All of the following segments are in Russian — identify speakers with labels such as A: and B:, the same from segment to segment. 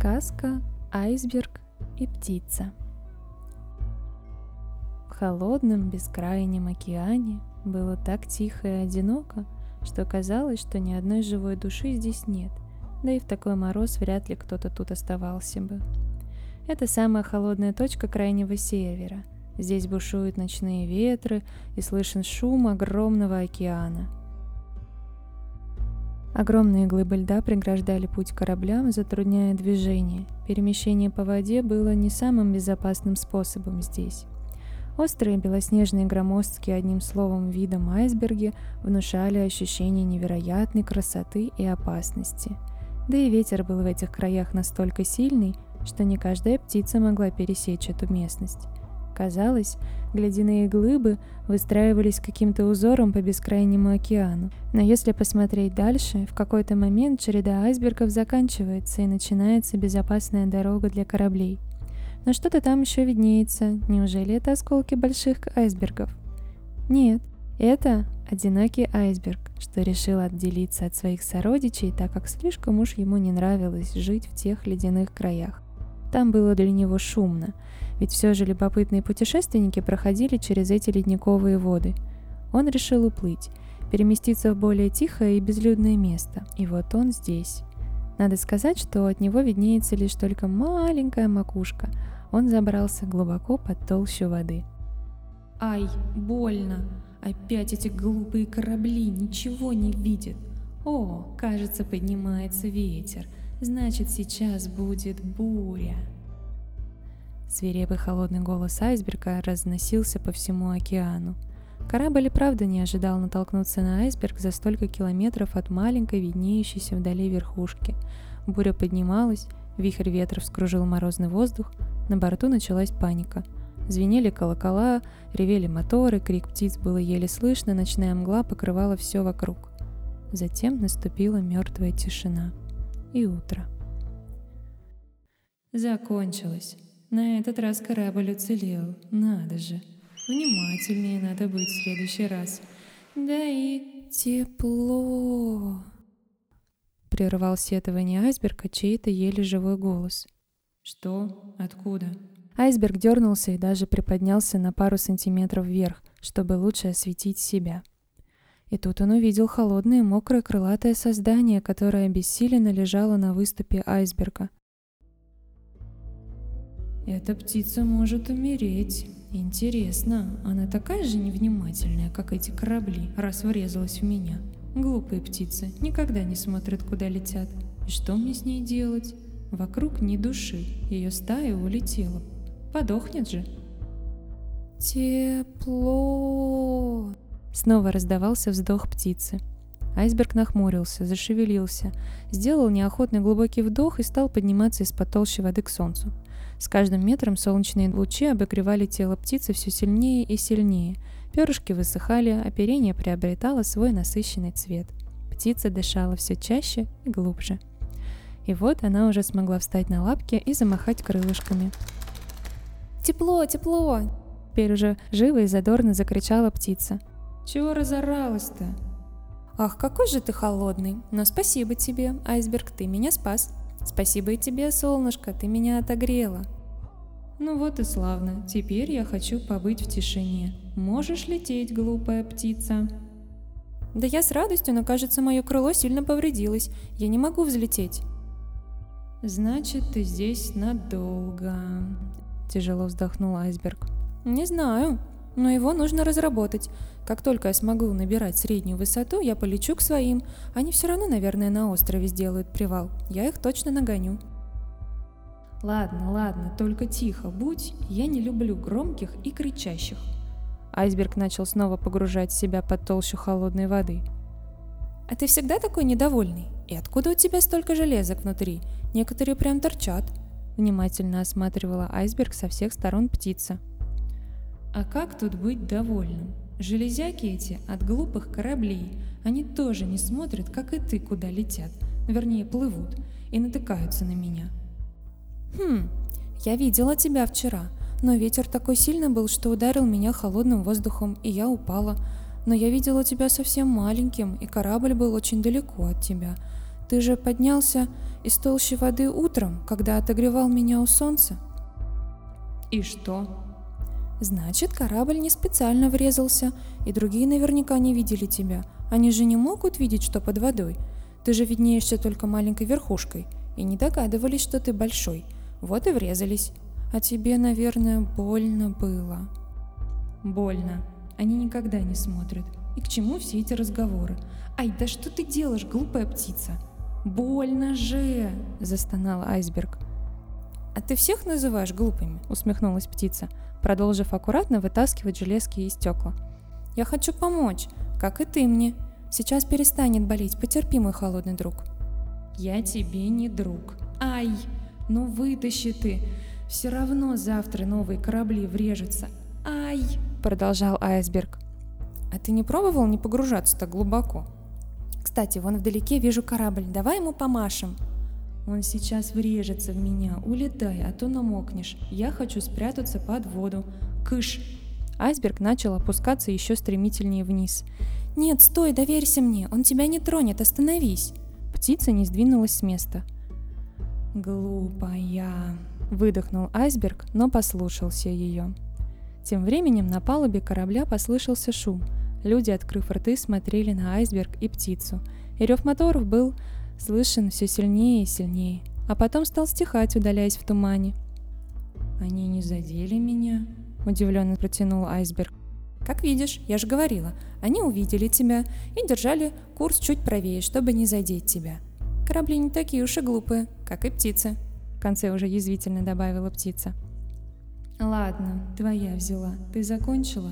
A: Сказка «Айсберг и птица». В холодном бескрайнем океане было так тихо и одиноко, что казалось, что ни одной живой души здесь нет, да и в такой мороз вряд ли кто-то тут оставался бы. Это самая холодная точка крайнего севера. Здесь бушуют ночные ветры и слышен шум огромного океана – Огромные глыбы льда преграждали путь кораблям, затрудняя движение. Перемещение по воде было не самым безопасным способом здесь. Острые белоснежные громоздки, одним словом видом айсберги, внушали ощущение невероятной красоты и опасности. Да и ветер был в этих краях настолько сильный, что не каждая птица могла пересечь эту местность. Казалось, глядяные глыбы выстраивались каким-то узором по бескрайнему океану. Но если посмотреть дальше, в какой-то момент череда айсбергов заканчивается и начинается безопасная дорога для кораблей. Но что-то там еще виднеется. Неужели это осколки больших айсбергов? Нет, это одинокий айсберг, что решил отделиться от своих сородичей, так как слишком уж ему не нравилось жить в тех ледяных краях. Там было для него шумно, ведь все же любопытные путешественники проходили через эти ледниковые воды. Он решил уплыть, переместиться в более тихое и безлюдное место. И вот он здесь. Надо сказать, что от него виднеется лишь только маленькая макушка. Он забрался глубоко под толщу воды.
B: Ай, больно! Опять эти глупые корабли ничего не видят. О, кажется, поднимается ветер – Значит, сейчас будет буря.
A: Свирепый холодный голос айсберга разносился по всему океану. Корабль и правда не ожидал натолкнуться на айсберг за столько километров от маленькой виднеющейся вдали верхушки. Буря поднималась, вихрь ветра вскружил морозный воздух, на борту началась паника. Звенели колокола, ревели моторы, крик птиц было еле слышно, ночная мгла покрывала все вокруг. Затем наступила мертвая тишина и утро.
B: Закончилось. На этот раз корабль уцелел. Надо же. Внимательнее надо быть в следующий раз. Да и тепло.
A: Прервал сетование айсберга чей-то еле живой голос.
B: Что? Откуда?
A: Айсберг дернулся и даже приподнялся на пару сантиметров вверх, чтобы лучше осветить себя. И тут он увидел холодное, мокрое, крылатое создание, которое обессиленно лежало на выступе айсберга.
B: «Эта птица может умереть. Интересно, она такая же невнимательная, как эти корабли, раз врезалась в меня. Глупые птицы, никогда не смотрят, куда летят. И что мне с ней делать? Вокруг ни души, ее стая улетела. Подохнет же».
A: «Тепло!» Снова раздавался вздох птицы. Айсберг нахмурился, зашевелился, сделал неохотный глубокий вдох и стал подниматься из-под толщи воды к солнцу. С каждым метром солнечные лучи обогревали тело птицы все сильнее и сильнее. Перышки высыхали, оперение приобретало свой насыщенный цвет. Птица дышала все чаще и глубже. И вот она уже смогла встать на лапки и замахать крылышками.
C: «Тепло, тепло!»
A: Теперь уже живо и задорно закричала птица.
B: Чего разоралась-то?
C: Ах, какой же ты холодный. Но спасибо тебе, айсберг, ты меня спас. Спасибо и тебе, солнышко, ты меня отогрела.
B: Ну вот и славно. Теперь я хочу побыть в тишине. Можешь лететь, глупая птица?
C: Да я с радостью, но кажется, мое крыло сильно повредилось. Я не могу взлететь.
B: Значит, ты здесь надолго.
A: Тяжело вздохнул айсберг.
C: Не знаю но его нужно разработать. Как только я смогу набирать среднюю высоту, я полечу к своим. Они все равно, наверное, на острове сделают привал. Я их точно нагоню.
B: Ладно, ладно, только тихо будь, я не люблю громких и кричащих.
A: Айсберг начал снова погружать себя под толщу холодной воды.
C: А ты всегда такой недовольный? И откуда у тебя столько железок внутри? Некоторые прям торчат.
A: Внимательно осматривала айсберг со всех сторон птица.
B: А как тут быть довольным? Железяки эти от глупых кораблей, они тоже не смотрят, как и ты, куда летят, вернее плывут, и натыкаются на меня.
C: Хм, я видела тебя вчера, но ветер такой сильный был, что ударил меня холодным воздухом, и я упала. Но я видела тебя совсем маленьким, и корабль был очень далеко от тебя. ты же поднялся из толщи воды утром, когда отогревал меня у солнца.
B: И что?
C: Значит, корабль не специально врезался, и другие наверняка не видели тебя. Они же не могут видеть, что под водой. Ты же виднеешься только маленькой верхушкой, и не догадывались, что ты большой. Вот и врезались. А тебе, наверное, больно было.
B: Больно. Они никогда не смотрят. И к чему все эти разговоры? Ай, да что ты делаешь, глупая птица? Больно же! Застонал айсберг.
C: «А ты всех называешь глупыми?» — усмехнулась птица, продолжив аккуратно вытаскивать железки и стекла. «Я хочу помочь, как и ты мне. Сейчас перестанет болеть, потерпи, мой холодный друг».
B: «Я тебе не друг. Ай, ну вытащи ты. Все равно завтра новые корабли врежутся. Ай!» — продолжал айсберг.
C: «А ты не пробовал не погружаться так глубоко?» «Кстати, вон вдалеке вижу корабль, давай ему помашем»,
B: он сейчас врежется в меня. Улетай, а то намокнешь. Я хочу спрятаться под воду. Кыш!»
C: Айсберг начал опускаться еще стремительнее вниз. «Нет, стой, доверься мне, он тебя не тронет, остановись!» Птица не сдвинулась с места.
B: «Глупая!»
C: – выдохнул айсберг, но послушался ее. Тем временем на палубе корабля послышался шум. Люди, открыв рты, смотрели на айсберг и птицу. И рев моторов был слышен все сильнее и сильнее, а потом стал стихать, удаляясь в тумане.
B: «Они не задели меня?»
C: – удивленно протянул айсберг. «Как видишь, я же говорила, они увидели тебя и держали курс чуть правее, чтобы не задеть тебя. Корабли не такие уж и глупые, как и птицы», – в конце уже язвительно добавила птица.
B: «Ладно, твоя взяла. Ты закончила?»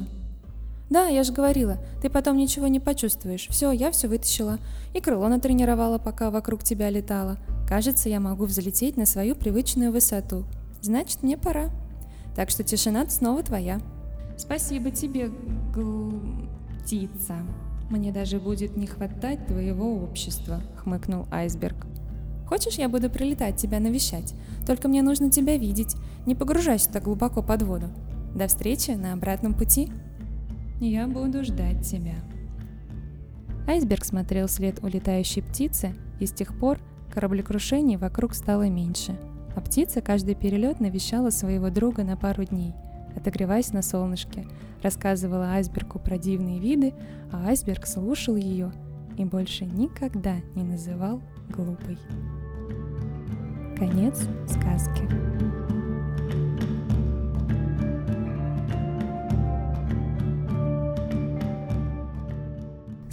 C: Да, я же говорила, ты потом ничего не почувствуешь. Все, я все вытащила. И крыло натренировала, пока вокруг тебя летала. Кажется, я могу взлететь на свою привычную высоту. Значит, мне пора. Так что тишина снова твоя.
B: Спасибо тебе, гл... птица. Мне даже будет не хватать твоего общества, хмыкнул айсберг.
C: Хочешь, я буду прилетать тебя навещать? Только мне нужно тебя видеть. Не погружайся так глубоко под воду. До встречи на обратном пути.
B: Я буду ждать тебя.
C: Айсберг смотрел вслед улетающей птицы, и с тех пор кораблекрушений вокруг стало меньше, а птица каждый перелет навещала своего друга на пару дней, отогреваясь на солнышке, рассказывала айсбергу про дивные виды, а айсберг слушал ее и больше никогда не называл глупой. Конец сказки.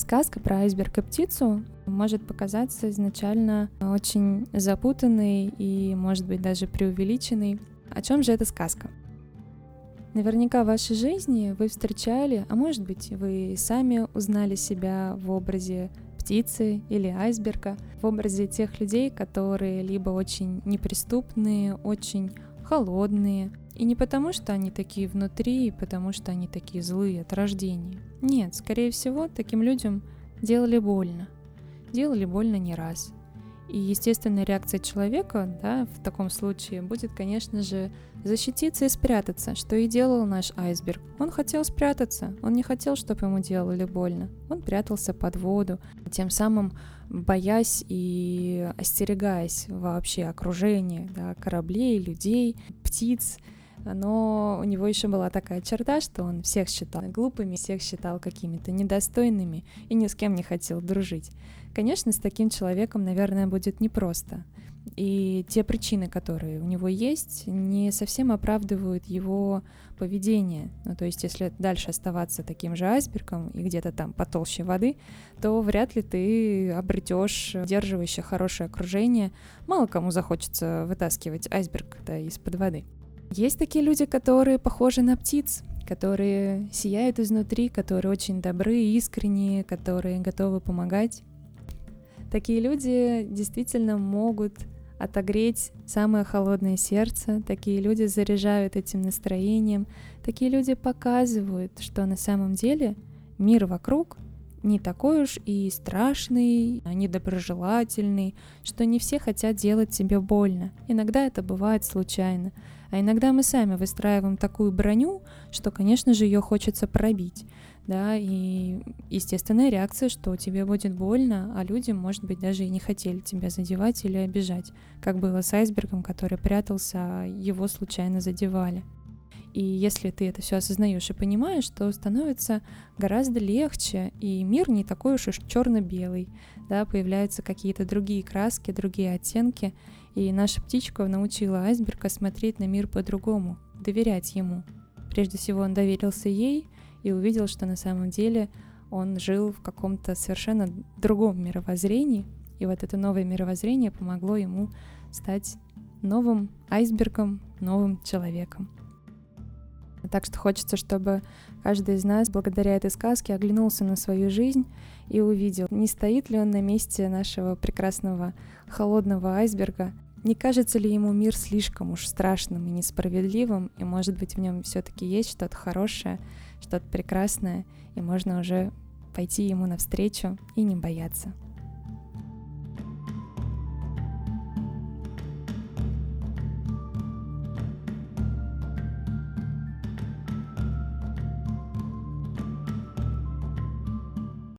C: Сказка про айсберг и птицу может показаться изначально очень запутанной и, может быть, даже преувеличенной. О чем же эта сказка? Наверняка в вашей жизни вы встречали, а может быть, вы сами узнали себя в образе птицы или айсберга, в образе тех людей, которые либо очень неприступные, очень холодные, и не потому, что они такие внутри, и потому, что они такие злые от рождения. Нет, скорее всего, таким людям делали больно. Делали больно не раз. И естественная реакция человека да, в таком случае будет, конечно же, защититься и спрятаться, что и делал наш айсберг. Он хотел спрятаться, он не хотел, чтобы ему делали больно. Он прятался под воду, тем самым боясь и остерегаясь вообще окружения, да, кораблей, людей, птиц, но у него еще была такая черта, что он всех считал глупыми, всех считал какими-то недостойными и ни с кем не хотел дружить. Конечно, с таким человеком, наверное, будет непросто. И те причины, которые у него есть, не совсем оправдывают его поведение. Ну, то есть, если дальше оставаться таким же айсбергом и где-то там потолще воды, то вряд ли ты обретешь удерживающее хорошее окружение. Мало кому захочется вытаскивать айсберг да, из-под воды. Есть такие люди, которые похожи на птиц, которые сияют изнутри, которые очень добры, искренние, которые готовы помогать. Такие люди действительно могут отогреть самое холодное сердце, такие люди заряжают этим настроением, такие люди показывают, что на самом деле мир вокруг не такой уж и страшный, а недоброжелательный, что не все хотят делать тебе больно. Иногда это бывает случайно.
A: А иногда мы сами выстраиваем такую броню, что, конечно же, ее хочется пробить. Да, и естественная реакция, что тебе будет больно, а люди, может быть, даже и не хотели тебя задевать или обижать, как было с айсбергом, который прятался, а его случайно задевали. И если ты это все осознаешь и понимаешь, то становится гораздо легче, и мир не такой уж и черно-белый, да, появляются какие-то другие краски, другие оттенки, и наша птичка научила айсберга смотреть на мир по-другому, доверять ему. Прежде всего он доверился ей и увидел, что на самом деле он жил в каком-то совершенно другом мировоззрении, и вот это новое мировоззрение помогло ему стать новым айсбергом, новым человеком. Так что хочется, чтобы каждый из нас благодаря этой сказке оглянулся на свою жизнь и увидел, не стоит ли он на месте нашего прекрасного холодного айсберга, не кажется ли ему мир слишком уж страшным и несправедливым, и может быть в нем все-таки есть что-то хорошее, что-то прекрасное, и можно уже пойти ему навстречу и не бояться.